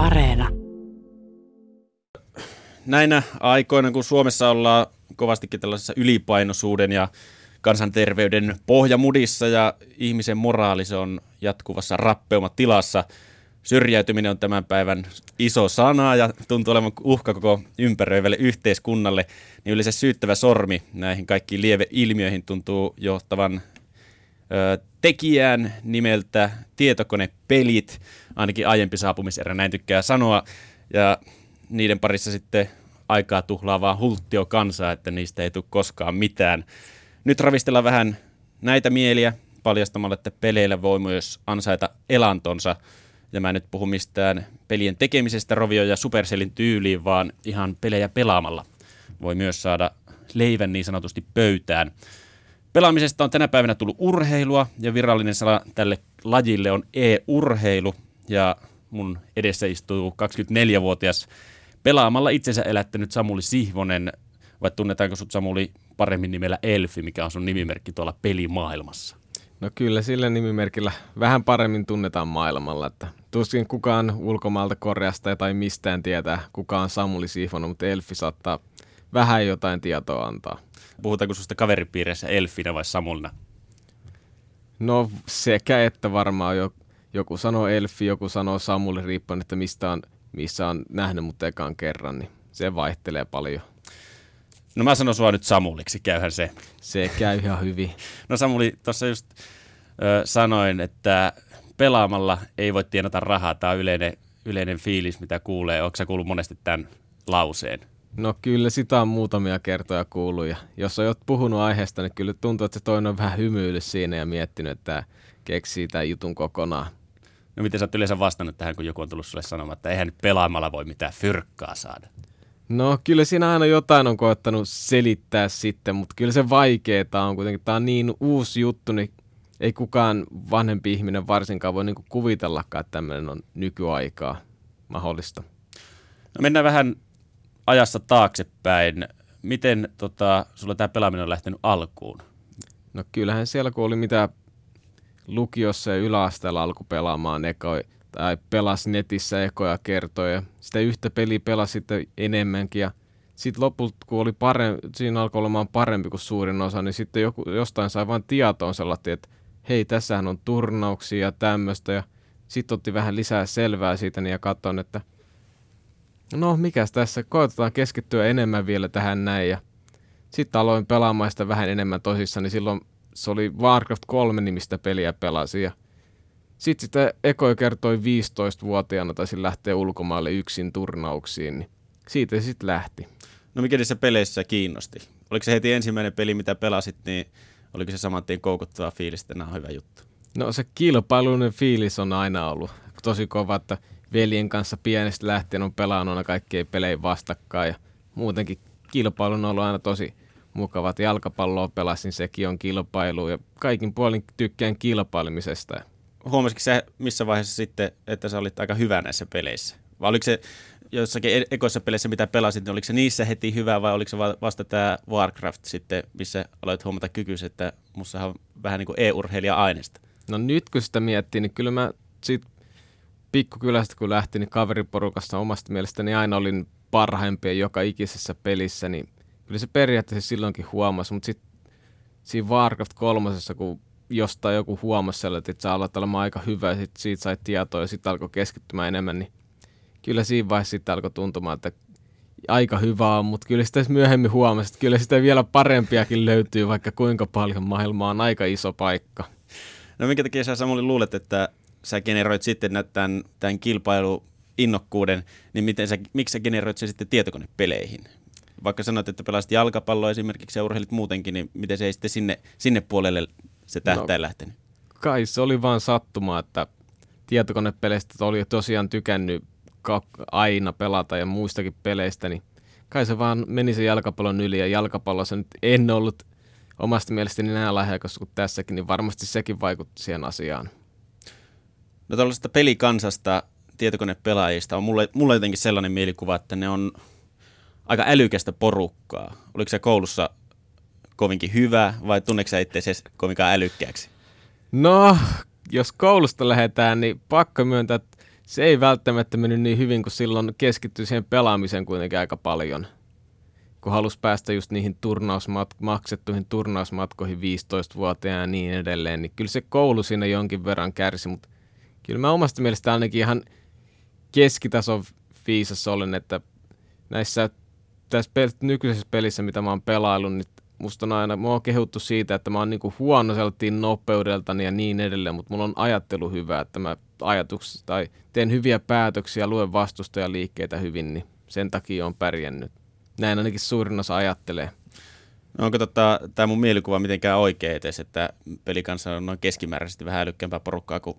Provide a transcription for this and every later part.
Areena. Näinä aikoina, kun Suomessa ollaan kovastikin tällaisessa ylipainoisuuden ja kansanterveyden pohjamudissa ja ihmisen moraali se on jatkuvassa rappeumatilassa, syrjäytyminen on tämän päivän iso sana ja tuntuu olevan uhka koko ympäröivälle yhteiskunnalle, niin yleensä syyttävä sormi näihin kaikkiin lieveilmiöihin tuntuu johtavan ö, tekijään nimeltä tietokonepelit, ainakin aiempi saapumiserä, näin tykkää sanoa, ja niiden parissa sitten aikaa tuhlaavaa hulttio kansaa, että niistä ei tule koskaan mitään. Nyt ravistellaan vähän näitä mieliä paljastamalla, että peleillä voi myös ansaita elantonsa. Ja mä en nyt puhu mistään pelien tekemisestä Rovio ja Supercellin tyyliin, vaan ihan pelejä pelaamalla voi myös saada leivän niin sanotusti pöytään. Pelaamisesta on tänä päivänä tullut urheilua ja virallinen sana tälle lajille on e-urheilu ja mun edessä istuu 24-vuotias pelaamalla itsensä elättänyt Samuli Sihvonen, vai tunnetaanko sut Samuli paremmin nimellä Elfi, mikä on sun nimimerkki tuolla pelimaailmassa? No kyllä sillä nimimerkillä vähän paremmin tunnetaan maailmalla, että tuskin kukaan ulkomaalta Koreasta tai mistään tietää, kuka on Samuli Sihvonen, mutta Elfi saattaa vähän jotain tietoa antaa. Puhutaanko susta kaveripiirissä Elfinä vai Samulina? No sekä että varmaan jo, joku sanoo Elfi, joku sanoo Samuli, riippuen, että mistä on, missä on nähnyt mut ekaan kerran, niin se vaihtelee paljon. No mä sanon sua nyt Samuliksi, käyhän se. Se käy ihan hyvin. No Samuli, tuossa just ö, sanoin, että pelaamalla ei voi tienata rahaa. Tämä on yleinen, yleinen fiilis, mitä kuulee. Onko sä kuullut monesti tämän lauseen? No kyllä sitä on muutamia kertoja kuullut ja jos jo puhunut aiheesta, niin kyllä tuntuu, että se toinen on vähän hymyillyt siinä ja miettinyt, että keksii tämän jutun kokonaan. No miten sä oot yleensä vastannut tähän, kun joku on tullut sulle sanomaan, että eihän nyt pelaamalla voi mitään fyrkkaa saada? No kyllä siinä aina jotain on koettanut selittää sitten, mutta kyllä se vaikeeta on kuitenkin. Tämä on niin uusi juttu, niin ei kukaan vanhempi ihminen varsinkaan voi niinku kuvitellakaan, että tämmöinen on nykyaikaa mahdollista. No mennään vähän ajassa taaksepäin. Miten tota, sulla tämä pelaaminen on lähtenyt alkuun? No kyllähän siellä kun oli mitä lukiossa ja yläasteella alkoi pelaamaan eko, tai pelasi netissä ekoja kertoja. Sitä yhtä peliä pelasi sitten enemmänkin ja sitten lopulta, kun oli parempi, siinä alkoi olemaan parempi kuin suurin osa, niin sitten joku, jostain sai vain tietoon sellainen, että hei, tässähän on turnauksia ja tämmöistä. Ja sitten otti vähän lisää selvää siitä niin ja katsoin, että no mikäs tässä, koetetaan keskittyä enemmän vielä tähän näin. Ja sitten aloin pelaamaan sitä vähän enemmän tosissaan, niin silloin se oli Warcraft 3 nimistä peliä pelasi ja sitten sitä Eko kertoi 15-vuotiaana taisin lähteä ulkomaille yksin turnauksiin, niin siitä se sitten lähti. No mikä niissä peleissä kiinnosti? Oliko se heti ensimmäinen peli, mitä pelasit, niin oliko se saman tien koukuttava fiilis, että on hyvä juttu? No se kilpailuinen fiilis on aina ollut tosi kova, että veljen kanssa pienestä lähtien on pelannut aina kaikkien pelejä vastakkain ja muutenkin kilpailu on ollut aina tosi mukavat. Jalkapalloa pelasin, sekin on kilpailu ja kaikin puolin tykkään kilpailemisesta. Huomasitko sä missä vaiheessa sitten, että sä olit aika hyvä näissä peleissä? Vai oliko se jossakin e- ekoissa peleissä, mitä pelasit, niin oliko se niissä heti hyvä vai oliko se vasta tämä Warcraft sitten, missä aloit huomata kykyys, että musta on vähän niin kuin e-urheilija-aineesta? No nyt kun sitä miettii, niin kyllä mä siitä pikkukylästä kun lähtin, niin kaveriporukasta omasta mielestäni aina olin parhaimpia joka ikisessä pelissä, niin kyllä se periaatteessa silloinkin huomasi, mutta sitten siinä Warcraft kolmosessa, kun jostain joku huomasi sellainen, että sä alat olemaan aika hyvä ja sit siitä sai tietoa ja sitten alkoi keskittymään enemmän, niin kyllä siinä vaiheessa sitten alkoi tuntumaan, että aika hyvä on, mutta kyllä sitä myöhemmin huomasi, että kyllä sitä vielä parempiakin löytyy, vaikka kuinka paljon maailma on aika iso paikka. No minkä takia sä Samuli luulet, että sä generoit sitten tämän, tämän kilpailuinnokkuuden, niin miten sä, miksi sä generoit sen sitten tietokonepeleihin? Vaikka sanoit, että pelasit jalkapalloa esimerkiksi ja urheilit muutenkin, niin miten se ei sitten sinne, sinne puolelle se tähtäin no, lähtenyt? Kai se oli vaan sattuma, että tietokonepeleistä oli tosiaan tykännyt aina pelata ja muistakin peleistä, niin kai se vaan meni se jalkapallon yli ja jalkapallossa nyt en ollut omasta mielestäni näin lahjakas kuin tässäkin, niin varmasti sekin vaikutti siihen asiaan. No tällaisesta pelikansasta, tietokonepelaajista on mulle, mulle jotenkin sellainen mielikuva, että ne on älykästä porukkaa. Oliko se koulussa kovinkin hyvä vai tunneeko sä itse kovinkaan älykkääksi? No, jos koulusta lähdetään, niin pakko myöntää, että se ei välttämättä mennyt niin hyvin, kun silloin keskittyi siihen pelaamiseen kuitenkin aika paljon. Kun halusi päästä just niihin turnausmat- maksettuihin turnausmatkoihin 15-vuotiaana ja niin edelleen, niin kyllä se koulu siinä jonkin verran kärsi, mutta kyllä mä omasta mielestä ainakin ihan keskitason fiisassa olen, että näissä tässä pel- nykyisessä pelissä, mitä mä oon pelaillut, niin musta on aina, mä oon kehuttu siitä, että mä oon niinku huono sellaisiin nopeudeltani ja niin edelleen, mutta mulla on ajattelu hyvä, että mä ajatuksia tai teen hyviä päätöksiä, luen vastustajaliikkeitä hyvin, niin sen takia on pärjännyt. Näin ainakin suurin osa ajattelee. No onko tota, tämä mun mielikuva mitenkään oikea edes, että pelikanssa on noin keskimääräisesti vähän älykkäämpää porukkaa kuin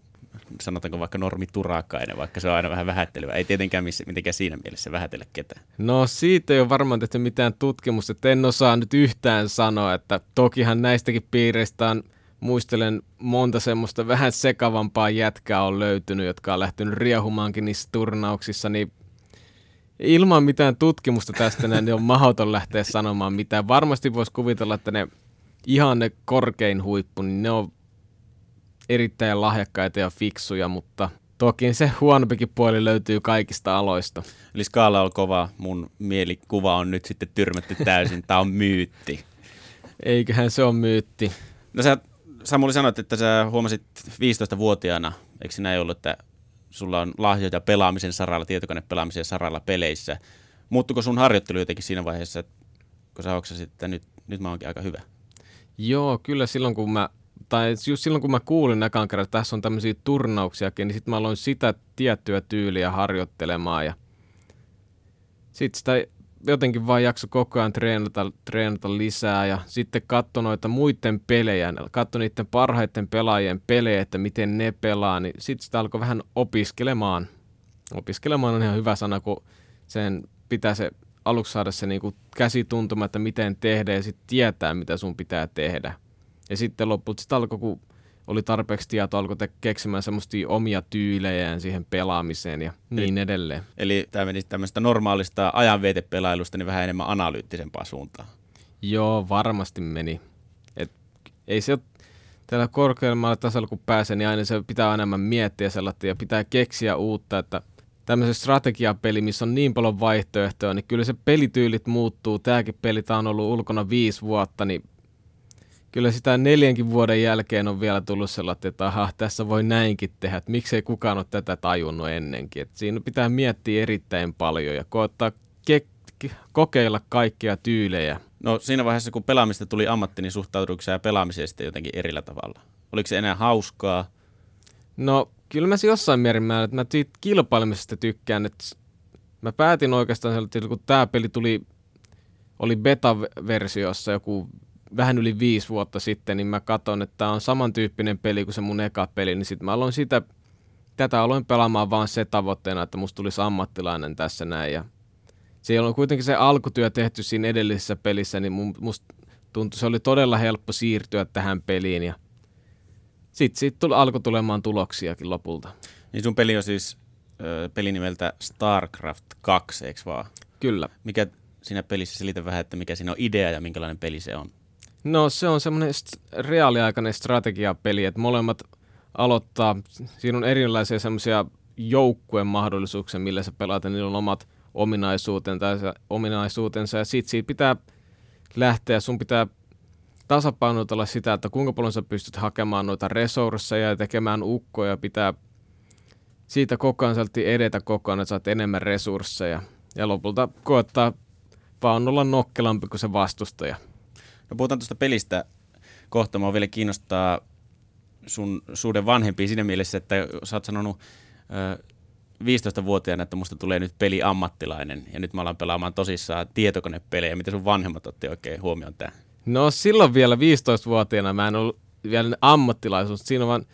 sanotaanko vaikka normi turakainen, vaikka se on aina vähän vähättelyä. Ei tietenkään missä, mitenkään siinä mielessä vähätellä ketään. No siitä ei ole varmaan tehty mitään tutkimusta, että en osaa nyt yhtään sanoa, että tokihan näistäkin piireistä on, muistelen monta semmoista vähän sekavampaa jätkää on löytynyt, jotka on lähtenyt riehumaankin niissä turnauksissa, niin ilman mitään tutkimusta tästä niin on mahdoton lähteä sanomaan mitään. Varmasti voisi kuvitella, että ne ihan ne korkein huippu, niin ne on erittäin lahjakkaita ja fiksuja, mutta toki se huonompikin puoli löytyy kaikista aloista. Eli skaala on kova, mun mielikuva on nyt sitten tyrmätty täysin, tämä on myytti. Eiköhän se on myytti. No sä Samuli sanoit, että sä huomasit 15-vuotiaana, eikö se näin ollut, että sulla on lahjoja pelaamisen saralla, tietokonepelaamisen saralla peleissä. Muuttuko sun harjoittelu jotenkin siinä vaiheessa, kun sä hoksasit, että nyt, nyt mä oonkin aika hyvä? Joo, kyllä silloin kun mä tai just silloin kun mä kuulin ekan kerran, että tässä on tämmöisiä turnauksiakin, niin sitten mä aloin sitä tiettyä tyyliä harjoittelemaan ja sitten sitä jotenkin vaan jakso koko ajan treenata, treenata lisää ja sitten katso noita muiden pelejä, katso niiden parhaiten pelaajien pelejä, että miten ne pelaa, niin sitten sitä alkoi vähän opiskelemaan. Opiskelemaan on ihan hyvä sana, kun sen pitää se aluksi saada se niinku käsituntuma, että miten tehdä ja sitten tietää, mitä sun pitää tehdä. Ja sitten lopulta sitten alkoi, kun oli tarpeeksi tietoa, alkoi te keksimään semmoista omia tyylejään siihen pelaamiseen ja niin, niin edelleen. Eli tämä meni tämmöistä normaalista ajanvietepelailusta niin vähän enemmän analyyttisempaa suuntaan. Joo, varmasti meni. Et ei se tällä korkeammalla tasolla kun pääsee, niin aina se pitää enemmän miettiä sellaista ja pitää keksiä uutta, että tämmöisen strategiapeli, missä on niin paljon vaihtoehtoja, niin kyllä se pelityylit muuttuu. Tämäkin peli on ollut ulkona viisi vuotta, niin kyllä sitä neljänkin vuoden jälkeen on vielä tullut sellainen, että aha, tässä voi näinkin tehdä, että miksei kukaan ole tätä tajunnut ennenkin. Että siinä pitää miettiä erittäin paljon ja koottaa ke- kokeilla kaikkia tyylejä. No siinä vaiheessa, kun pelaamista tuli ammatti, niin suhtautuiko sä pelaamiseen sitten jotenkin erillä tavalla? Oliko se enää hauskaa? No kyllä mä jossain määrin mä, että mä kilpailemisesta tykkään, että mä päätin oikeastaan, että kun tämä peli tuli, oli beta-versiossa joku vähän yli viisi vuotta sitten, niin mä katson, että tämä on samantyyppinen peli kuin se mun eka peli, niin sitten mä aloin sitä, tätä aloin pelaamaan vaan se tavoitteena, että musta tulisi ammattilainen tässä näin. Ja siellä on kuitenkin se alkutyö tehty siinä edellisessä pelissä, niin musta tuntui, se oli todella helppo siirtyä tähän peliin ja sitten siitä tuli, alkoi tulemaan tuloksiakin lopulta. Niin sun peli on siis ö, peli nimeltä StarCraft 2, eikö vaan? Kyllä. Mikä siinä pelissä, selitä vähän, että mikä siinä on idea ja minkälainen peli se on? No se on semmoinen reaaliaikainen strategiapeli, että molemmat aloittaa, siinä on erilaisia semmoisia joukkueen mahdollisuuksia, millä sä pelaat, ja niillä on omat ominaisuutensa, ominaisuutensa ja sit siitä pitää lähteä, sun pitää tasapainotella sitä, että kuinka paljon sä pystyt hakemaan noita resursseja ja tekemään ukkoja, pitää siitä koko ajan edetä koko ajan, että saat enemmän resursseja. Ja lopulta koettaa vaan olla nokkelampi kuin se vastustaja. No puhutaan tuosta pelistä kohta. Mua vielä kiinnostaa sun suhde vanhempiin siinä mielessä, että sä oot sanonut ö, 15-vuotiaana, että musta tulee nyt peliammattilainen ja nyt mä alan pelaamaan tosissaan tietokonepelejä. Miten sun vanhemmat otti oikein huomioon tämän? No silloin vielä 15-vuotiaana mä en ollut vielä ammattilaisuus. Siinä vaan,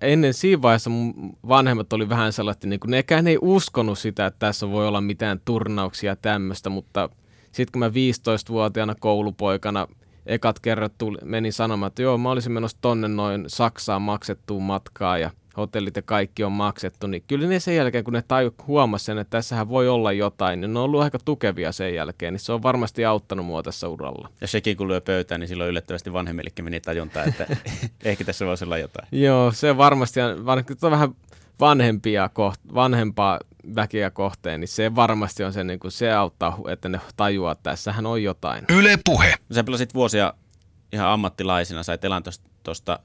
ennen siinä vaiheessa mun vanhemmat oli vähän sellainen, niin kuin nekään ei uskonut sitä, että tässä voi olla mitään turnauksia tämmöistä, mutta sitten kun mä 15-vuotiaana koulupoikana – ekat kerrat tuli, meni sanomaan, että joo, mä olisin menossa tonne noin Saksaan maksettuun matkaa ja hotellit ja kaikki on maksettu, niin kyllä ne sen jälkeen, kun ne taju, huomasi sen, että tässähän voi olla jotain, niin ne on ollut aika tukevia sen jälkeen, niin se on varmasti auttanut mua tässä uralla. Ja sekin kun lyö pöytään, niin silloin yllättävästi vanhemmillekin meni tajunta, että ehkä tässä voisi olla jotain. Joo, se varmasti, varmasti on vähän vanhempia koht- vanhempaa väkeä kohteen, niin se varmasti on se, niin kuin se auttaa, että ne tajuaa, että tässähän on jotain. Yle Puhe. Sä pelasit vuosia ihan ammattilaisina, sait elan tuosta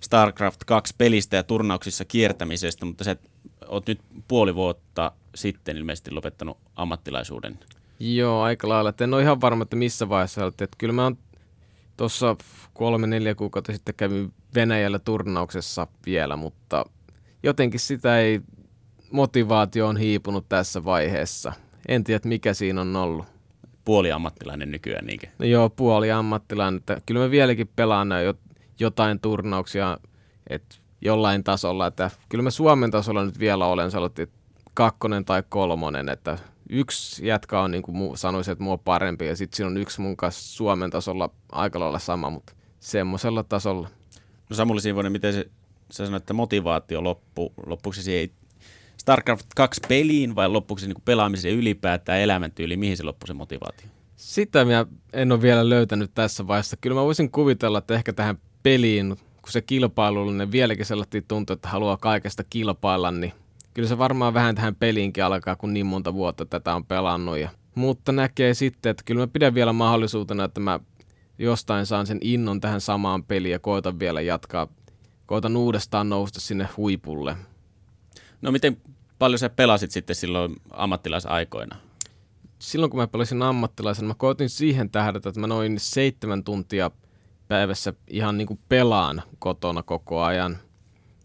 StarCraft 2 pelistä ja turnauksissa kiertämisestä, mutta sä oot nyt puoli vuotta sitten ilmeisesti lopettanut ammattilaisuuden. Joo, aika lailla. Et en ole ihan varma, että missä vaiheessa olet. Että kyllä mä oon tuossa kolme-neljä kuukautta sitten kävin Venäjällä turnauksessa vielä, mutta jotenkin sitä ei motivaatio on hiipunut tässä vaiheessa. En tiedä, mikä siinä on ollut. Puoli ammattilainen nykyään niinkö? No joo, puoli ammattilainen. Että kyllä mä vieläkin pelaan jotain turnauksia että jollain tasolla. Että kyllä mä Suomen tasolla nyt vielä olen sanotti kakkonen tai kolmonen, että yksi jätkä on niin kuin sanoisin, että mua parempi ja sitten siinä on yksi mun kanssa Suomen tasolla aika lailla sama, mutta semmoisella tasolla. No Samuli Siivonen, miten se, sä sanoit, että motivaatio loppu, loppuksi se siihen StarCraft 2 peliin vai loppuksi niin pelaamiseen ylipäätään elämäntyyli, mihin se loppui se motivaatio? Sitä minä en ole vielä löytänyt tässä vaiheessa. Kyllä mä voisin kuvitella, että ehkä tähän peliin, kun se kilpailullinen vieläkin sellainen tuntuu, että haluaa kaikesta kilpailla, niin kyllä se varmaan vähän tähän peliinkin alkaa, kun niin monta vuotta tätä on pelannut. Ja, mutta näkee sitten, että kyllä mä pidän vielä mahdollisuutena, että mä jostain saan sen innon tähän samaan peliin ja koitan vielä jatkaa, koitan uudestaan nousta sinne huipulle. No miten paljon sä pelasit sitten silloin ammattilaisaikoina? Silloin kun mä pelasin ammattilaisen, mä koitin siihen tähdätä, että mä noin seitsemän tuntia päivässä ihan niin kuin pelaan kotona koko ajan.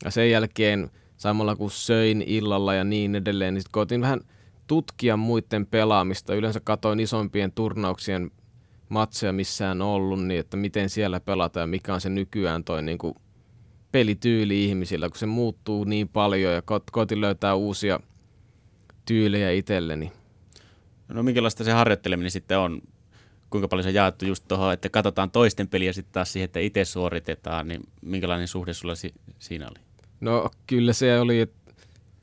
Ja sen jälkeen samalla kun söin illalla ja niin edelleen, niin koitin vähän tutkia muiden pelaamista. Yleensä katoin isompien turnauksien matseja missään ollut, niin että miten siellä pelataan ja mikä on se nykyään toi niin kuin pelityyli ihmisillä, kun se muuttuu niin paljon ja koitin löytää uusia tyylejä itselleni. No minkälaista se harjoitteleminen sitten on? Kuinka paljon se jaettu just tuohon, että katsotaan toisten peliä sitten taas siihen, että itse suoritetaan, niin minkälainen suhde sulla si- siinä oli? No kyllä se oli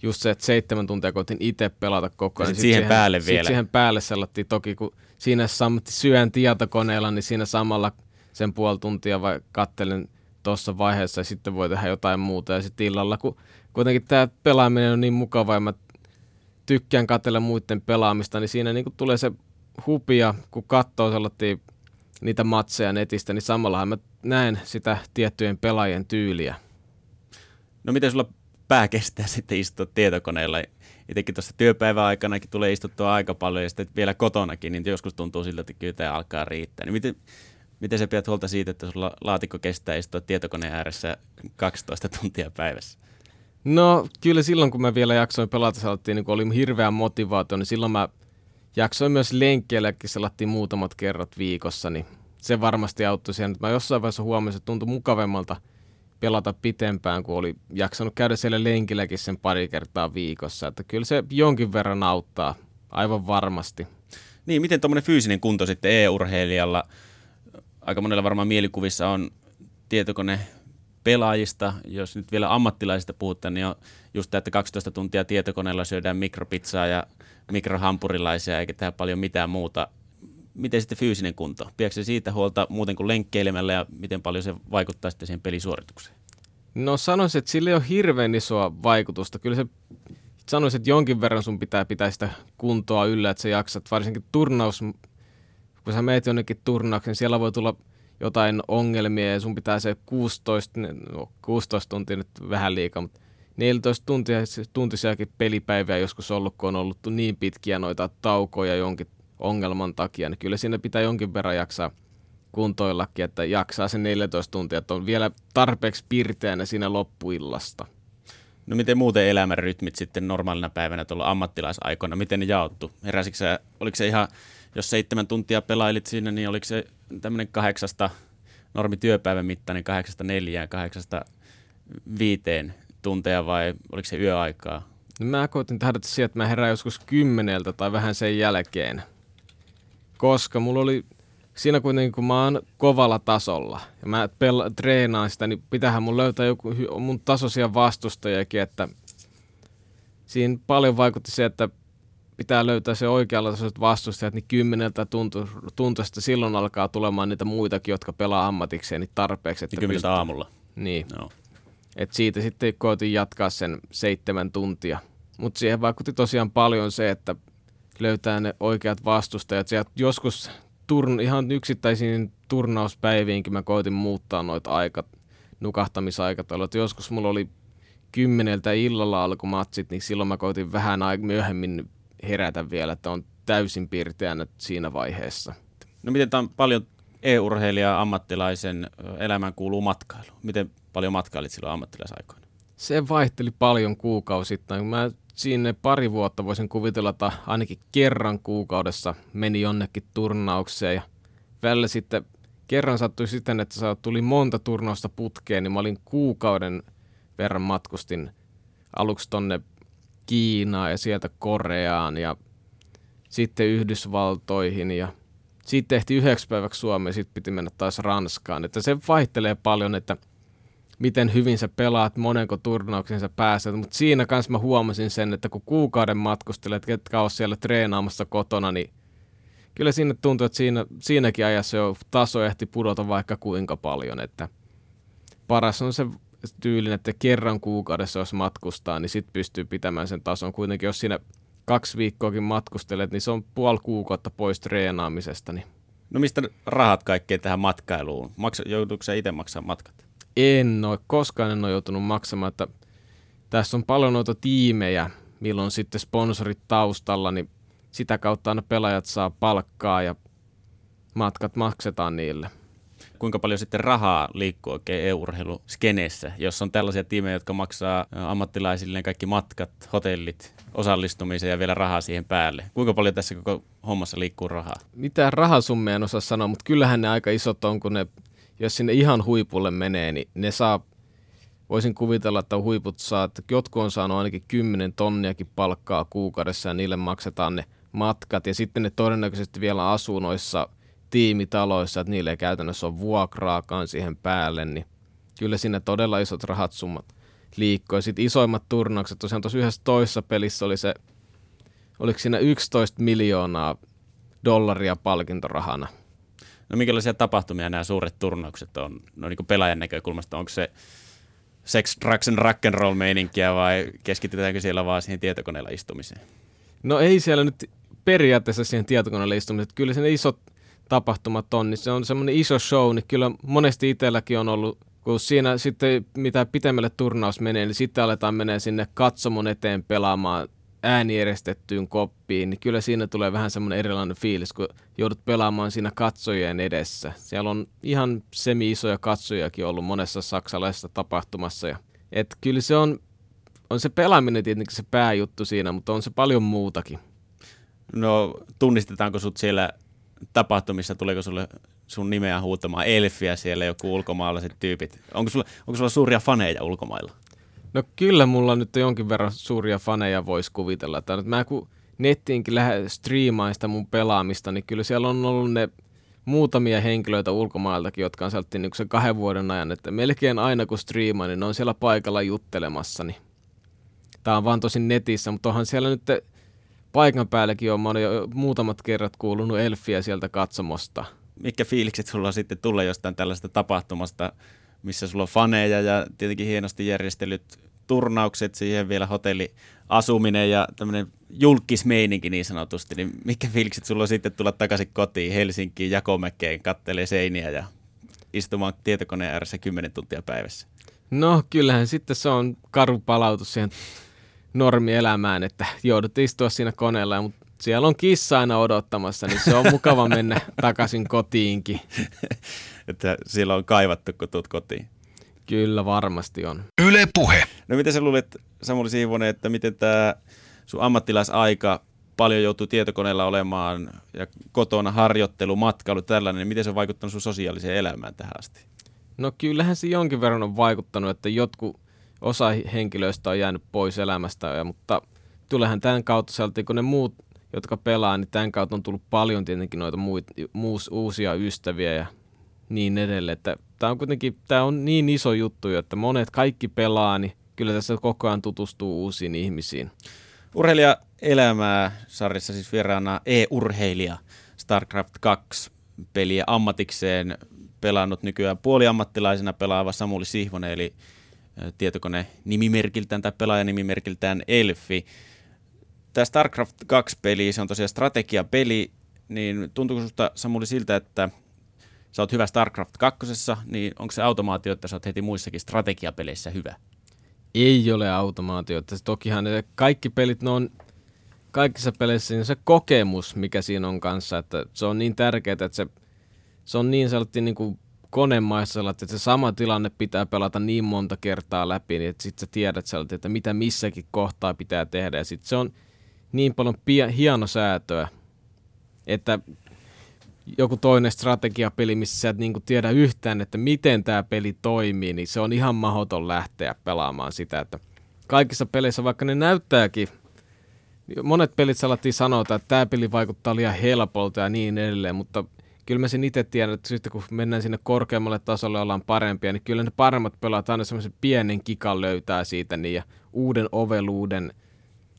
just se, että seitsemän tuntia koitin itse pelata koko ajan. Niin siihen, siihen päälle sit vielä. siihen päälle sellattiin toki, kun siinä sammatti syön tietokoneella, niin siinä samalla sen puoli tuntia vai kattelin tuossa vaiheessa ja sitten voi tehdä jotain muuta. Ja sitten illalla, kun kuitenkin tämä pelaaminen on niin mukava ja mä tykkään katsella muiden pelaamista, niin siinä niin tulee se hupia, kun katsoo sellaisia niitä matseja netistä, niin samallahan mä näen sitä tiettyjen pelaajien tyyliä. No miten sulla pää kestää sitten istua tietokoneella? Itsekin tuossa työpäivän aikanakin tulee istuttua aika paljon ja sitten vielä kotonakin, niin joskus tuntuu siltä, että kyllä tämä alkaa riittää. Niin miten, miten sä pidät huolta siitä, että sulla laatikko kestää istua tietokoneen ääressä 12 tuntia päivässä? No kyllä silloin, kun mä vielä jaksoin pelata, salattiin, niin oli hirveä motivaatio, niin silloin mä jaksoin myös lenkkeelläkin, salattiin muutamat kerrat viikossa, niin se varmasti auttoi siihen. Mä jossain vaiheessa huomasin, että tuntui mukavemmalta pelata pitempään, kun oli jaksanut käydä siellä lenkilläkin sen pari kertaa viikossa. Että kyllä se jonkin verran auttaa, aivan varmasti. Niin, miten tuommoinen fyysinen kunto sitten e-urheilijalla, aika monella varmaan mielikuvissa on tietokone pelaajista, jos nyt vielä ammattilaisista puhutaan, niin on just tämä, että 12 tuntia tietokoneella syödään mikropizzaa ja mikrohampurilaisia eikä tehdä paljon mitään muuta. Miten sitten fyysinen kunto? Pidätkö siitä huolta muuten kuin lenkkeilemällä ja miten paljon se vaikuttaa sitten siihen pelisuoritukseen? No sanoisin, että sillä ei ole hirveän isoa vaikutusta. Kyllä se sanoisin, että jonkin verran sun pitää pitää sitä kuntoa yllä, että sä jaksat. Varsinkin turnaus, kun sä meet jonnekin turnauksen, niin siellä voi tulla jotain ongelmia ja sun pitää se 16, no 16 tuntia nyt vähän liikaa, mutta 14 tuntia, tuntisiakin pelipäiviä joskus ollut, kun on ollut niin pitkiä noita taukoja jonkin ongelman takia, niin kyllä siinä pitää jonkin verran jaksaa kuntoillakin, että jaksaa sen 14 tuntia, että on vielä tarpeeksi pirteänä siinä loppuillasta. No miten muuten elämän rytmit sitten normaalina päivänä tuolla ammattilaisaikoina, miten ne jaottu? Heräsikö se, oliko se ihan, jos seitsemän tuntia pelailit siinä, niin oliko se tämmöinen kahdeksasta normi työpäivän mittainen kahdeksasta neljään, kahdeksasta viiteen tunteja vai oliko se yöaikaa? No mä koitin tähdätä siihen, että mä herään joskus kymmeneltä tai vähän sen jälkeen. Koska mulla oli siinä kuitenkin, kun mä oon kovalla tasolla ja mä pel- treenaan sitä, niin pitähän mun löytää joku mun tasoisia vastustajakin, että siinä paljon vaikutti se, että pitää löytää se oikealla tasoiset vastustajat, niin kymmeneltä tuntu, tuntuista silloin alkaa tulemaan niitä muitakin, jotka pelaa ammatikseen niin tarpeeksi. Että niin kymmeneltä pystyy. aamulla? Niin. No. Et siitä sitten koitin jatkaa sen seitsemän tuntia. Mutta siihen vaikutti tosiaan paljon se, että löytää ne oikeat vastustajat. Sieltä joskus turn, ihan yksittäisiin turnauspäiviinkin mä koitin muuttaa noita aikat, nukahtamisaikatauluja. Joskus mulla oli kymmeneltä illalla alkumatsit, niin silloin mä koitin vähän myöhemmin herätä vielä, että on täysin pirteänä siinä vaiheessa. No miten tämä on paljon e-urheilija ammattilaisen elämään kuuluu matkailu? Miten paljon matkailit silloin ammattilaisaikoina? Se vaihteli paljon kuukausittain. Mä sinne pari vuotta voisin kuvitella, että ainakin kerran kuukaudessa meni jonnekin turnaukseen ja välillä sitten kerran sattui siten, että tuli monta turnausta putkeen, niin mä olin kuukauden verran matkustin aluksi tonne Kiinaan ja sieltä Koreaan ja sitten Yhdysvaltoihin ja sitten tehtiin yhdeksi päiväksi Suomeen ja sitten piti mennä taas Ranskaan. Että se vaihtelee paljon, että miten hyvin sä pelaat, monenko turnauksen sä pääset, mutta siinä kanssa mä huomasin sen, että kun kuukauden matkustelet, ketkä on siellä treenaamassa kotona, niin kyllä siinä tuntuu, että siinä, siinäkin ajassa jo taso ehti pudota vaikka kuinka paljon, että paras on se tyylin, että kerran kuukaudessa jos matkustaa, niin sitten pystyy pitämään sen tason. Kuitenkin jos siinä kaksi viikkoakin matkustelet, niin se on puoli kuukautta pois treenaamisesta. Niin. No mistä rahat kaikkeen tähän matkailuun? Maksa, joutuuko sä itse maksamaan matkat? En ole, koskaan en ole joutunut maksamaan, että tässä on paljon noita tiimejä, milloin sitten sponsorit taustalla, niin sitä kautta aina pelaajat saa palkkaa ja matkat maksetaan niille kuinka paljon sitten rahaa liikkuu oikein EU-urheiluskeneessä, jos on tällaisia tiimejä, jotka maksaa ammattilaisille kaikki matkat, hotellit, osallistumisen ja vielä rahaa siihen päälle. Kuinka paljon tässä koko hommassa liikkuu rahaa? Mitään rahasummia en osaa sanoa, mutta kyllähän ne aika isot on, kun ne, jos sinne ihan huipulle menee, niin ne saa voisin kuvitella, että huiput saa, että jotkut on saanut ainakin 10 tonniakin palkkaa kuukaudessa ja niille maksetaan ne matkat ja sitten ne todennäköisesti vielä asuu noissa tiimitaloissa, että niille ei käytännössä ole vuokraakaan siihen päälle, niin kyllä sinne todella isot rahat summat liikkoi. Sitten isoimmat turnaukset, tosiaan tuossa yhdessä toisessa pelissä oli se, oliko siinä 11 miljoonaa dollaria palkintorahana. No minkälaisia tapahtumia nämä suuret turnaukset on, no niin kuin pelaajan näkökulmasta, onko se sex, drugs and rock and roll meininkiä vai keskitytäänkö siellä vaan siihen tietokoneella istumiseen? No ei siellä nyt periaatteessa siihen tietokoneella istumiseen. Kyllä siinä isot tapahtumat on, niin se on semmoinen iso show, niin kyllä monesti itselläkin on ollut, kun siinä sitten mitä pitemmälle turnaus menee, niin sitten aletaan menee sinne katsomon eteen pelaamaan äänierestettyyn koppiin, niin kyllä siinä tulee vähän semmoinen erilainen fiilis, kun joudut pelaamaan siinä katsojien edessä. Siellä on ihan semi-isoja katsojakin ollut monessa saksalaisessa tapahtumassa. Ja, et kyllä se on, on se pelaaminen tietenkin se pääjuttu siinä, mutta on se paljon muutakin. No tunnistetaanko sut siellä tapahtumissa, tuleeko sulle sun nimeä huutamaan elfiä siellä joku ulkomaalaiset tyypit? Onko sulla, onko sulla suuria faneja ulkomailla? No kyllä mulla nyt jonkin verran suuria faneja voisi kuvitella. Että mä kun nettiinkin lähden striimaan sitä mun pelaamista, niin kyllä siellä on ollut ne muutamia henkilöitä ulkomailtakin, jotka on sieltä niin sen kahden vuoden ajan, että melkein aina kun striimaan, niin ne on siellä paikalla juttelemassa. Niin. Tämä on vaan tosin netissä, mutta onhan siellä nyt paikan päälläkin on, jo muutamat kerrat kuulunut Elfiä sieltä katsomosta. Mikä fiilikset sulla on sitten tulla jostain tällaista tapahtumasta, missä sulla on faneja ja tietenkin hienosti järjestelyt turnaukset, siihen vielä hotelliasuminen ja tämmöinen julkismeininki niin sanotusti, niin mikä fiilikset sulla on sitten tulla takaisin kotiin Helsinkiin, Jakomäkeen, kattelee seiniä ja istumaan tietokoneen ääressä 10 tuntia päivässä? No kyllähän sitten se on karu palautus siihen normielämään, että joudut istua siinä koneella, mutta siellä on kissa aina odottamassa, niin se on mukava mennä takaisin kotiinkin. että siellä on kaivattu, kun tuut kotiin. Kyllä varmasti on. Yle Puhe. No miten sä luulet, Samuli Siivonen, että miten tämä sun ammattilaisaika paljon joutuu tietokoneella olemaan ja kotona harjoittelu, matkailu, tällainen, niin miten se on vaikuttanut sun sosiaaliseen elämään tähän asti? No kyllähän se jonkin verran on vaikuttanut, että jotkut osa henkilöistä on jäänyt pois elämästä, ja, mutta tulehan tämän kautta sieltä, kun ne muut, jotka pelaa, niin tämän kautta on tullut paljon tietenkin noita muut, muus, uusia ystäviä ja niin edelleen. Että tämä on kuitenkin tämä on niin iso juttu, että monet kaikki pelaa, niin kyllä tässä koko ajan tutustuu uusiin ihmisiin. Urheilija elämää sarjassa siis vieraana e-urheilija StarCraft 2 peliä ammatikseen pelannut nykyään puoliammattilaisena pelaava Samuli Sihvonen, eli tietokone nimimerkiltään tai pelaajan nimimerkiltään Elfi. Tämä StarCraft 2-peli, se on tosiaan strategiapeli, niin tuntuuko sinusta Samuli siltä, että sä oot hyvä StarCraft 2, niin onko se automaatio, että sä oot heti muissakin strategiapeleissä hyvä? Ei ole automaatio. Tokihan kaikki pelit, ne on kaikissa peleissä niin se kokemus, mikä siinä on kanssa, että se on niin tärkeää, että se, se on niin sellainen niin kuin konemaissa, että se sama tilanne pitää pelata niin monta kertaa läpi, niin että sitten sä tiedät sellainen, että mitä missäkin kohtaa pitää tehdä. Ja sitten se on niin paljon pia- hieno säätöä, että joku toinen strategiapeli, missä sä et niinku tiedä yhtään, että miten tämä peli toimii, niin se on ihan mahdoton lähteä pelaamaan sitä, että kaikissa peleissä, vaikka ne näyttääkin, monet pelit salattiin sanoa, että tämä peli vaikuttaa liian helpolta ja niin edelleen, mutta kyllä mä sen itse tiedän, että sitten kun mennään sinne korkeammalle tasolle ollaan parempia, niin kyllä ne paremmat pelaat aina semmoisen pienen kikan löytää siitä niin ja uuden oveluuden,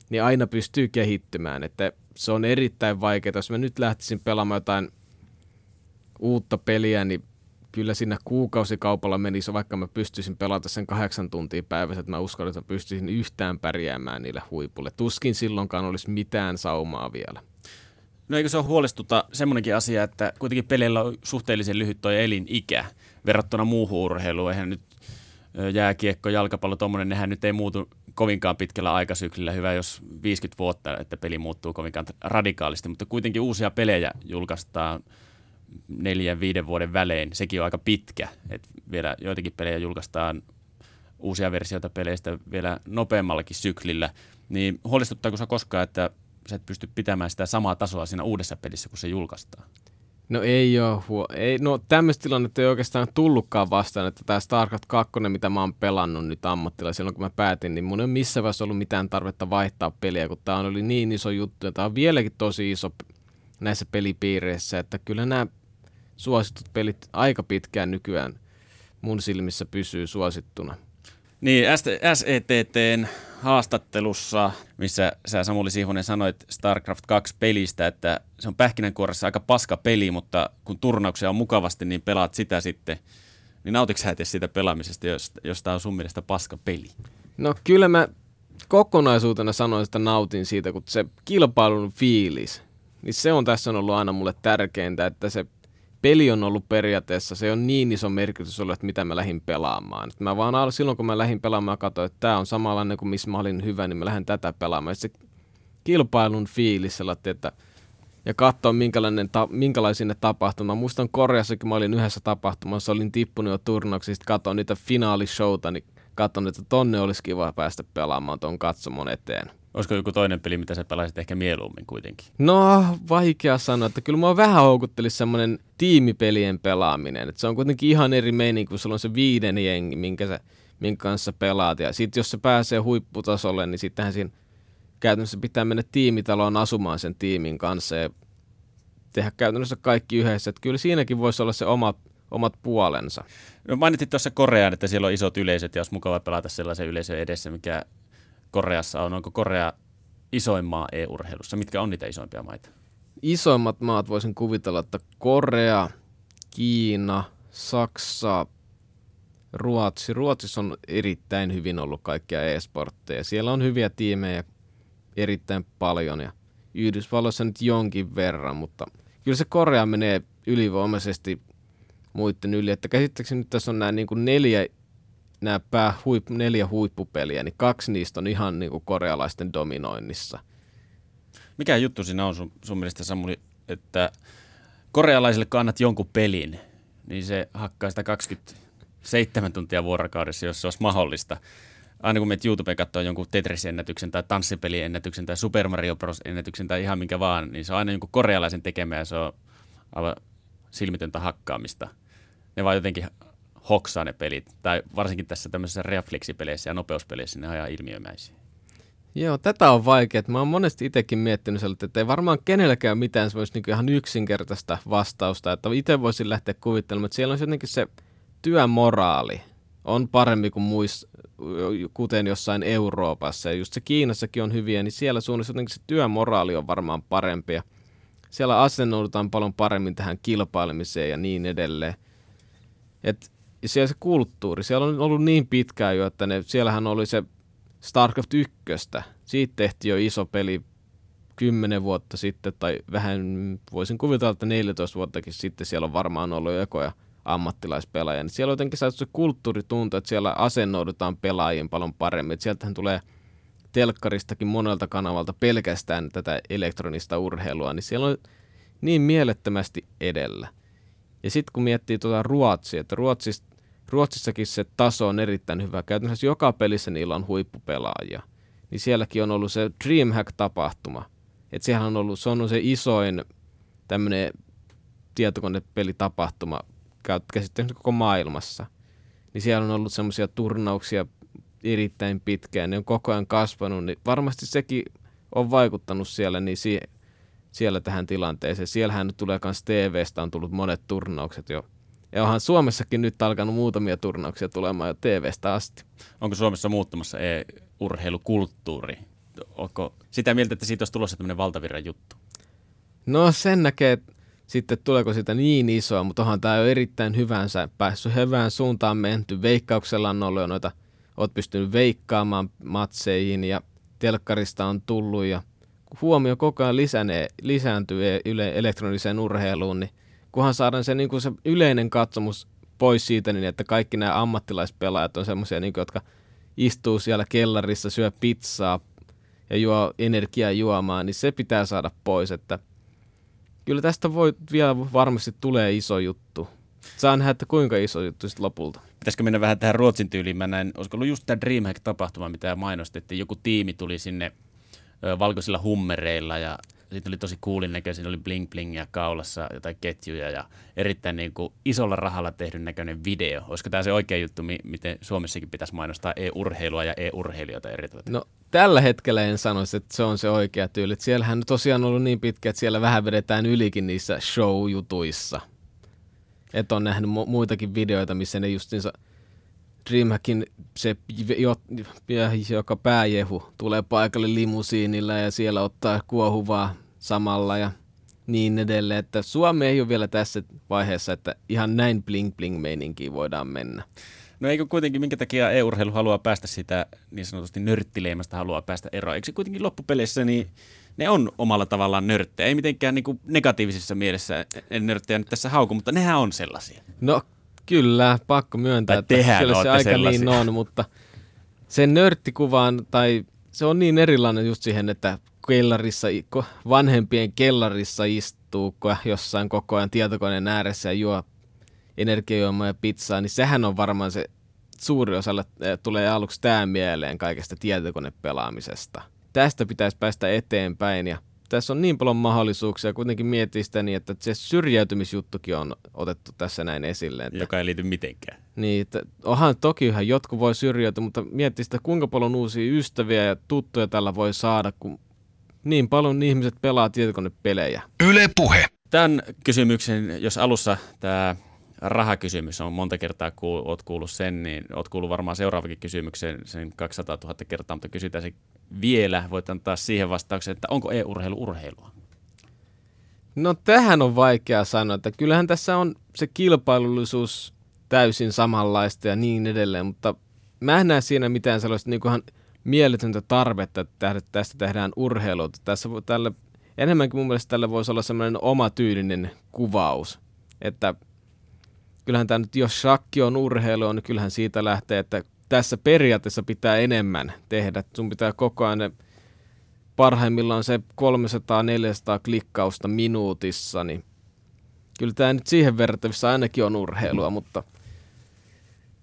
niin aina pystyy kehittymään, että se on erittäin vaikeaa. Jos mä nyt lähtisin pelaamaan jotain uutta peliä, niin kyllä siinä kuukausikaupalla menisi, vaikka mä pystyisin pelata sen kahdeksan tuntia päivässä, että mä uskon, että mä pystyisin yhtään pärjäämään niille huipulle. Tuskin silloinkaan olisi mitään saumaa vielä. No eikö se ole huolestuta semmoinenkin asia, että kuitenkin peleillä on suhteellisen lyhyt toi elinikä verrattuna muuhun urheiluun. Eihän nyt jääkiekko, jalkapallo, tuommoinen, nehän nyt ei muutu kovinkaan pitkällä aikasyklillä. Hyvä, jos 50 vuotta, että peli muuttuu kovinkaan radikaalisti, mutta kuitenkin uusia pelejä julkaistaan neljän, viiden vuoden välein. Sekin on aika pitkä, että vielä joitakin pelejä julkaistaan uusia versioita peleistä vielä nopeammallakin syklillä. Niin huolestuttaako se koskaan, että sä et pysty pitämään sitä samaa tasoa siinä uudessa pelissä, kun se julkaistaan? No ei ole. Huo- ei, no tämmöistä tilannetta ei oikeastaan tullutkaan vastaan, että tämä StarCraft 2, mitä mä oon pelannut nyt ammattilla silloin kun mä päätin, niin mun ei ole missään vaiheessa ollut mitään tarvetta vaihtaa peliä, kun tämä oli niin iso juttu ja tämä on vieläkin tosi iso näissä pelipiireissä, että kyllä nämä suositut pelit aika pitkään nykyään mun silmissä pysyy suosittuna. Niin, SETTn haastattelussa, missä sä Samuli Sihonen sanoit StarCraft 2 pelistä, että se on pähkinänkuoressa aika paska peli, mutta kun turnauksia on mukavasti, niin pelaat sitä sitten. Niin nautitko sä siitä pelaamisesta, jos, jos tämä on sun mielestä paska peli? No kyllä mä kokonaisuutena sanoin, että nautin siitä, kun se kilpailun fiilis, niin se on tässä on ollut aina mulle tärkeintä, että se peli on ollut periaatteessa, se on niin iso merkitys ollut, että mitä mä lähdin pelaamaan. Et mä vaan silloin, kun mä lähdin pelaamaan, katsoin, että tämä on samanlainen kuin missä mä olin hyvä, niin mä lähden tätä pelaamaan. Ja se kilpailun fiilis, että ja katsoa, minkälainen ta- minkälaisia ne tapahtuma. Muistan Koreassakin, mä olin yhdessä tapahtumassa, olin tippunut jo turnauksista, katsoin niitä finaalishowta, niin katsoin, että tonne olisi kiva päästä pelaamaan tuon katsomon eteen. Olisiko joku toinen peli, mitä sä pelaisit ehkä mieluummin kuitenkin? No, vaikea sanoa, että kyllä mua vähän houkuttelisi semmoinen tiimipelien pelaaminen. Että se on kuitenkin ihan eri meininki, kun sulla on se viiden jengi, minkä, sä, minkä kanssa pelaat. Ja sitten jos se pääsee huipputasolle, niin sittenhän siinä käytännössä pitää mennä tiimitaloon asumaan sen tiimin kanssa ja tehdä käytännössä kaikki yhdessä. Että kyllä siinäkin voisi olla se oma, omat puolensa. No mainitsit tuossa Koreaan, että siellä on isot yleisöt ja olisi mukava pelata sellaisen yleisön edessä, mikä Koreassa on? Onko Korea isoin maa e-urheilussa? Mitkä on niitä isoimpia maita? Isoimmat maat voisin kuvitella, että Korea, Kiina, Saksa, Ruotsi. Ruotsissa on erittäin hyvin ollut kaikkia e-sportteja. Siellä on hyviä tiimejä erittäin paljon ja Yhdysvalloissa nyt jonkin verran, mutta kyllä se Korea menee ylivoimaisesti muiden yli. Että käsittääkseni nyt tässä on nämä niin kuin neljä nämä pää huip, neljä huippupeliä, niin kaksi niistä on ihan niin kuin korealaisten dominoinnissa. Mikä juttu siinä on sun, sun mielestä Samuli, että korealaisille kannat jonkun pelin, niin se hakkaa sitä 27 tuntia vuorokaudessa, jos se olisi mahdollista. Aina kun menet YouTubeen katsoa jonkun Tetris-ennätyksen tai tanssipeliennätyksen tai Super Mario Bros-ennätyksen tai ihan minkä vaan, niin se on aina jonkun korealaisen tekemä ja se on aivan silmitöntä hakkaamista. Ne vaan jotenkin hoksaa ne pelit, tai varsinkin tässä tämmöisissä refleksipeleissä ja nopeuspeleissä ne ihan ilmiömäisiä. Joo, tätä on vaikea. Mä oon monesti itsekin miettinyt sellaista, että ei varmaan kenelläkään mitään semmoista niin ihan yksinkertaista vastausta, että itse voisin lähteä kuvittelemaan, että siellä on jotenkin se työmoraali on parempi kuin muissa, kuten jossain Euroopassa. Ja just se Kiinassakin on hyviä, niin siellä suunnassa jotenkin se työmoraali on varmaan parempi. Ja siellä asennoudutaan paljon paremmin tähän kilpailemiseen ja niin edelleen. Et ja siellä se kulttuuri, siellä on ollut niin pitkään jo, että ne, siellähän oli se StarCraft 1, siitä tehtiin jo iso peli 10 vuotta sitten, tai vähän voisin kuvitella, että 14 vuottakin sitten siellä on varmaan ollut ekoja ammattilaispelaajia. Niin siellä on jotenkin saatu se kulttuuritunto, että siellä asennoudutaan pelaajiin paljon paremmin. Sieltähän tulee telkkaristakin monelta kanavalta pelkästään tätä elektronista urheilua, niin siellä on niin mielettömästi edellä. Ja sitten kun miettii tuota Ruotsia, että Ruotsissa, Ruotsissakin se taso on erittäin hyvä. Käytännössä joka pelissä niillä on huippupelaajia. Niin sielläkin on ollut se Dreamhack-tapahtuma. Että siellä on ollut, se on ollut se isoin tämmöinen tietokonepelitapahtuma käsittääkseni koko maailmassa. Niin siellä on ollut semmoisia turnauksia erittäin pitkään, ne on koko ajan kasvanut, niin varmasti sekin on vaikuttanut siellä, niin si- siellä tähän tilanteeseen. Siellähän nyt tulee myös TVstä on tullut monet turnaukset jo. Ja onhan Suomessakin nyt alkanut muutamia turnauksia tulemaan jo TVstä asti. Onko Suomessa muuttumassa e-urheilukulttuuri? Onko sitä mieltä, että siitä olisi tulossa tämmöinen valtavirran juttu? No sen näkee, sitten tuleeko siitä niin isoa, mutta onhan tämä jo erittäin hyvänsä päässyt hyvään suuntaan menty. Veikkauksella on ollut jo noita, oot pystynyt veikkaamaan matseihin ja telkkarista on tullut ja huomio koko ajan lisänee, lisääntyy e- yle, elektroniseen urheiluun, niin kunhan saadaan se, niin kuin se yleinen katsomus pois siitä, niin että kaikki nämä ammattilaispelaajat on semmoisia, niin jotka istuu siellä kellarissa, syö pizzaa ja juo energiaa juomaan, niin se pitää saada pois, että – kyllä tästä voi vielä varmasti tulee iso juttu. Saa nähdä, että kuinka iso juttu sitten lopulta. Pitäisikö mennä vähän tähän Ruotsin tyyliin? Mä näin, olisiko ollut just tämä Dreamhack-tapahtuma, mitä mainostettiin. Joku tiimi tuli sinne valkoisilla hummereilla ja sitten oli tosi kuulin näköisiä, oli bling blingia kaulassa, jotain ketjuja ja erittäin niin kuin isolla rahalla tehdyn näköinen video. Olisiko tämä se oikea juttu, miten Suomessakin pitäisi mainostaa e-urheilua ja e-urheilijoita eri No tällä hetkellä en sanoisi, että se on se oikea tyyli. Siellähän on tosiaan ollut niin pitkä, että siellä vähän vedetään ylikin niissä show-jutuissa. Että on nähnyt mu- muitakin videoita, missä ne justiinsa Dreamhackin se, jo, joka pääjehu tulee paikalle limusiinilla ja siellä ottaa kuohuvaa samalla ja niin edelleen. Että Suomi ei ole vielä tässä vaiheessa, että ihan näin bling bling meininkiin voidaan mennä. No eikö kuitenkin, minkä takia e-urheilu haluaa päästä sitä niin sanotusti nörttileimasta, haluaa päästä eroon? Eikö se kuitenkin loppupeleissä niin ne on omalla tavallaan nörttejä. Ei mitenkään niin kuin negatiivisessa mielessä en nörttejä nyt tässä hauku, mutta nehän on sellaisia. No kyllä, pakko myöntää, tai että kyllä se aika sellaisia. niin on, mutta sen nörttikuvaan, tai se on niin erilainen just siihen, että kellarissa, vanhempien kellarissa istuu jossain koko ajan tietokoneen ääressä ja juo energiajuomaa ja pizzaa, niin sehän on varmaan se suuri osalle eh, tulee aluksi tämä mieleen kaikesta tietokonepelaamisesta. Tästä pitäisi päästä eteenpäin ja tässä on niin paljon mahdollisuuksia, kuitenkin miettii sitä niin, että se syrjäytymisjuttukin on otettu tässä näin esille. Että, Joka ei liity mitenkään. Niin, että onhan toki ihan jotkut voi syrjäytyä, mutta miettii sitä, kuinka paljon uusia ystäviä ja tuttuja tällä voi saada, kun niin paljon ihmiset pelaa tietokonepelejä. Yle Puhe. Tämän kysymyksen, jos alussa tämä rahakysymys on monta kertaa, kun olet kuullut sen, niin olet kuullut varmaan seuraavakin kysymyksen sen 200 000 kertaa, mutta kysytään se vielä. Voit antaa siihen vastauksen, että onko e-urheilu urheilua? No tähän on vaikea sanoa, että kyllähän tässä on se kilpailullisuus täysin samanlaista ja niin edelleen, mutta mä en näe siinä mitään sellaista niin mieletöntä tarvetta, että tästä tehdään urheilua. Tässä tälle, enemmänkin mun mielestä tälle voisi olla sellainen oma tyylinen kuvaus, että kyllähän tämä nyt, jos shakki on urheilu, niin kyllähän siitä lähtee, että tässä periaatteessa pitää enemmän tehdä. Sun pitää koko ajan parhaimmillaan se 300-400 klikkausta minuutissa, niin kyllä tämä nyt siihen verrattavissa ainakin on urheilua, mutta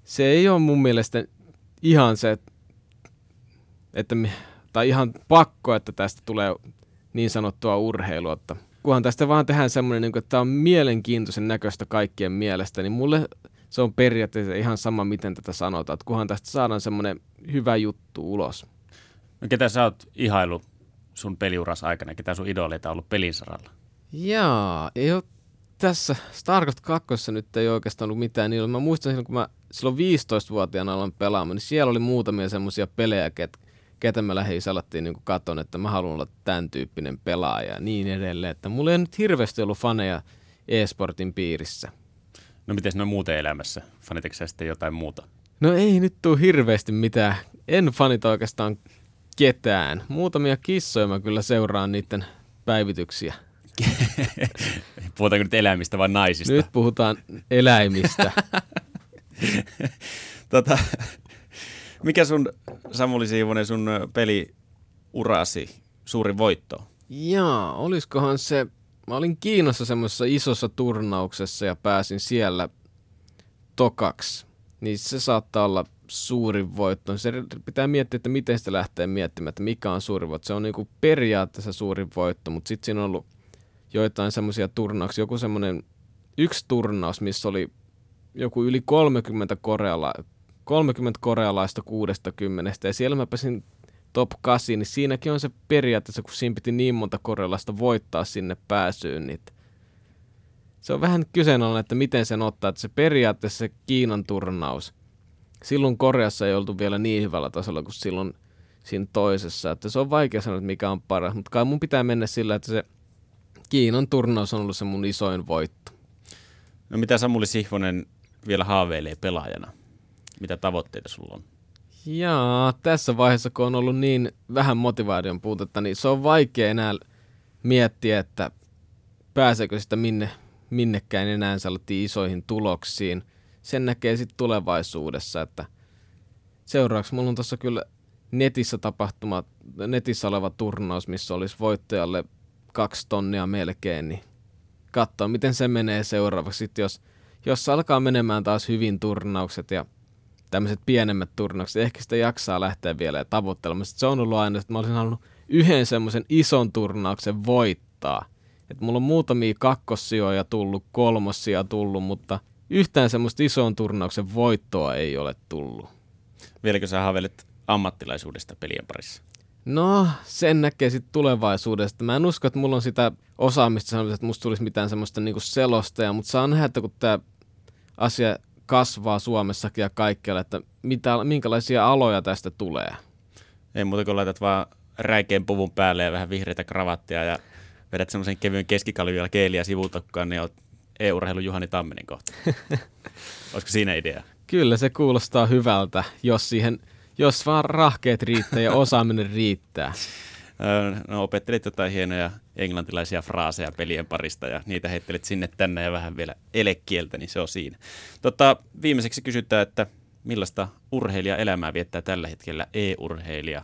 se ei ole mun mielestä ihan se, että, tai ihan pakko, että tästä tulee niin sanottua urheilua, että kunhan tästä vaan tehdään semmoinen, niin että tämä on mielenkiintoisen näköistä kaikkien mielestä, niin mulle se on periaatteessa ihan sama, miten tätä sanotaan, että kunhan tästä saadaan semmoinen hyvä juttu ulos. No ketä sä oot ihailu sun peliuras aikana, ketä sun idoleita on ollut pelin saralla? Jaa, ei ole tässä StarCraft 2 nyt ei oikeastaan ollut mitään niin Mä muistan silloin, kun mä silloin 15-vuotiaana aloin pelaamaan, niin siellä oli muutamia semmoisia pelejä, ket, ketä mä lähdin salattiin niin katon, että mä haluan olla tämän tyyppinen pelaaja ja niin edelleen. Että mulla ei nyt hirveästi ollut faneja e-sportin piirissä. No miten noin muuten elämässä? Faniteko sä sitten jotain muuta? No ei nyt tule hirveästi mitään. En fanita oikeastaan ketään. Muutamia kissoja mä kyllä seuraan niiden päivityksiä. Puhutaanko nyt eläimistä vai naisista? Nyt puhutaan eläimistä. tota, mikä sun, Samuli Siivonen, sun peliurasi suuri voitto? Jaa, olisikohan se... Mä olin Kiinassa semmoisessa isossa turnauksessa ja pääsin siellä tokaksi. Niin se saattaa olla suuri voitto. Se pitää miettiä, että miten sitä lähtee miettimään, että mikä on suuri voitto. Se on niin periaatteessa suuri voitto, mutta sitten siinä on ollut joitain semmoisia turnauksia. Joku semmoinen yksi turnaus, missä oli joku yli 30, koreala, 30 korealaista 60, ja siellä mä pääsin top 8, niin siinäkin on se periaatteessa, kun siinä piti niin monta korealaista voittaa sinne pääsyyn, niin se on vähän kyseenalainen, että miten sen ottaa, että se periaatteessa se Kiinan turnaus, silloin Koreassa ei oltu vielä niin hyvällä tasolla kuin silloin siinä toisessa, että se on vaikea sanoa, että mikä on paras, mutta kai mun pitää mennä sillä, että se Kiinan turnaus on ollut se mun isoin voitto. No mitä Samuli Sihvonen vielä haaveilee pelaajana? Mitä tavoitteita sulla on? Jaa, tässä vaiheessa kun on ollut niin vähän motivaation puutetta, niin se on vaikea enää miettiä, että pääseekö sitä minne, minnekään enää sellaisiin isoihin tuloksiin. Sen näkee sitten tulevaisuudessa, että seuraavaksi mulla on tuossa kyllä netissä tapahtuma, netissä oleva turnaus, missä olisi voittajalle kaksi tonnia melkein, niin katsoa, miten se menee seuraavaksi. Sitten jos, jos alkaa menemään taas hyvin turnaukset ja tämmöiset pienemmät turnaukset, ehkä sitä jaksaa lähteä vielä ja tavoittelemaan. Sitten se on ollut aina, että mä olisin halunnut yhden semmoisen ison turnauksen voittaa. Että mulla on muutamia kakkossijoja tullut, kolmossia tullut, mutta yhtään semmoista ison turnauksen voittoa ei ole tullut. Vieläkö sä haaveilet ammattilaisuudesta pelien parissa? No, sen näkee sitten tulevaisuudesta. Mä en usko, että mulla on sitä osaamista sanoa, että musta tulisi mitään semmoista niinku selostaja, mutta saa nähdä, että kun tämä asia kasvaa Suomessakin ja kaikkialla, että mitä, minkälaisia aloja tästä tulee. Ei muuta kuin laitat vaan räikeän puvun päälle ja vähän vihreitä kravattia ja vedät semmoisen kevyen keskikalvilla keeliä sivutakkaan, niin oot EU-urheilu Juhani Tamminen kohta. Olisiko siinä idea? Kyllä se kuulostaa hyvältä, jos siihen – jos vaan rahkeet riittää ja osaaminen riittää. No opettelit jotain hienoja englantilaisia fraaseja pelien parista ja niitä heittelit sinne tänne ja vähän vielä elekieltä, niin se on siinä. Tota, viimeiseksi kysytään, että millaista urheilijaelämää viettää tällä hetkellä e-urheilija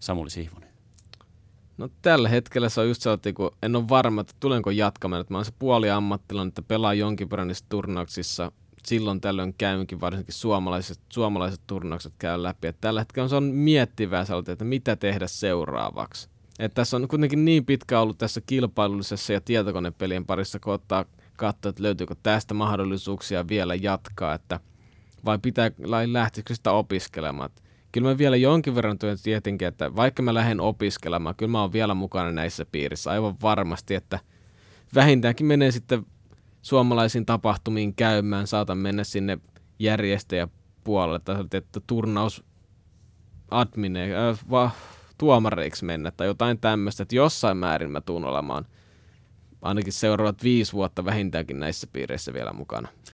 Samuli Sihvonen? No tällä hetkellä se on just sellainen, kun en ole varma, että tulenko jatkamaan. Että mä oon se puoli ammattilainen, että pelaa jonkin verran niissä turnauksissa silloin tällöin käynkin, varsinkin suomalaiset, suomalaiset turnaukset käy läpi. Et tällä hetkellä se on miettivää sellainen, että mitä tehdä seuraavaksi. Et tässä on kuitenkin niin pitkä ollut tässä kilpailullisessa ja tietokonepelien parissa, kun ottaa katsoa, että löytyykö tästä mahdollisuuksia vielä jatkaa, että vai pitää lähtisikö sitä opiskelemaan. Et kyllä mä vielä jonkin verran työn tietenkin, että vaikka mä lähden opiskelemaan, kyllä mä oon vielä mukana näissä piirissä aivan varmasti, että vähintäänkin menee sitten suomalaisiin tapahtumiin käymään, saatan mennä sinne järjestäjäpuolelle tai että turnaus admine, äh, va, tuomareiksi mennä tai jotain tämmöistä, että jossain määrin mä tuun olemaan ainakin seuraavat viisi vuotta vähintäänkin näissä piireissä vielä mukana.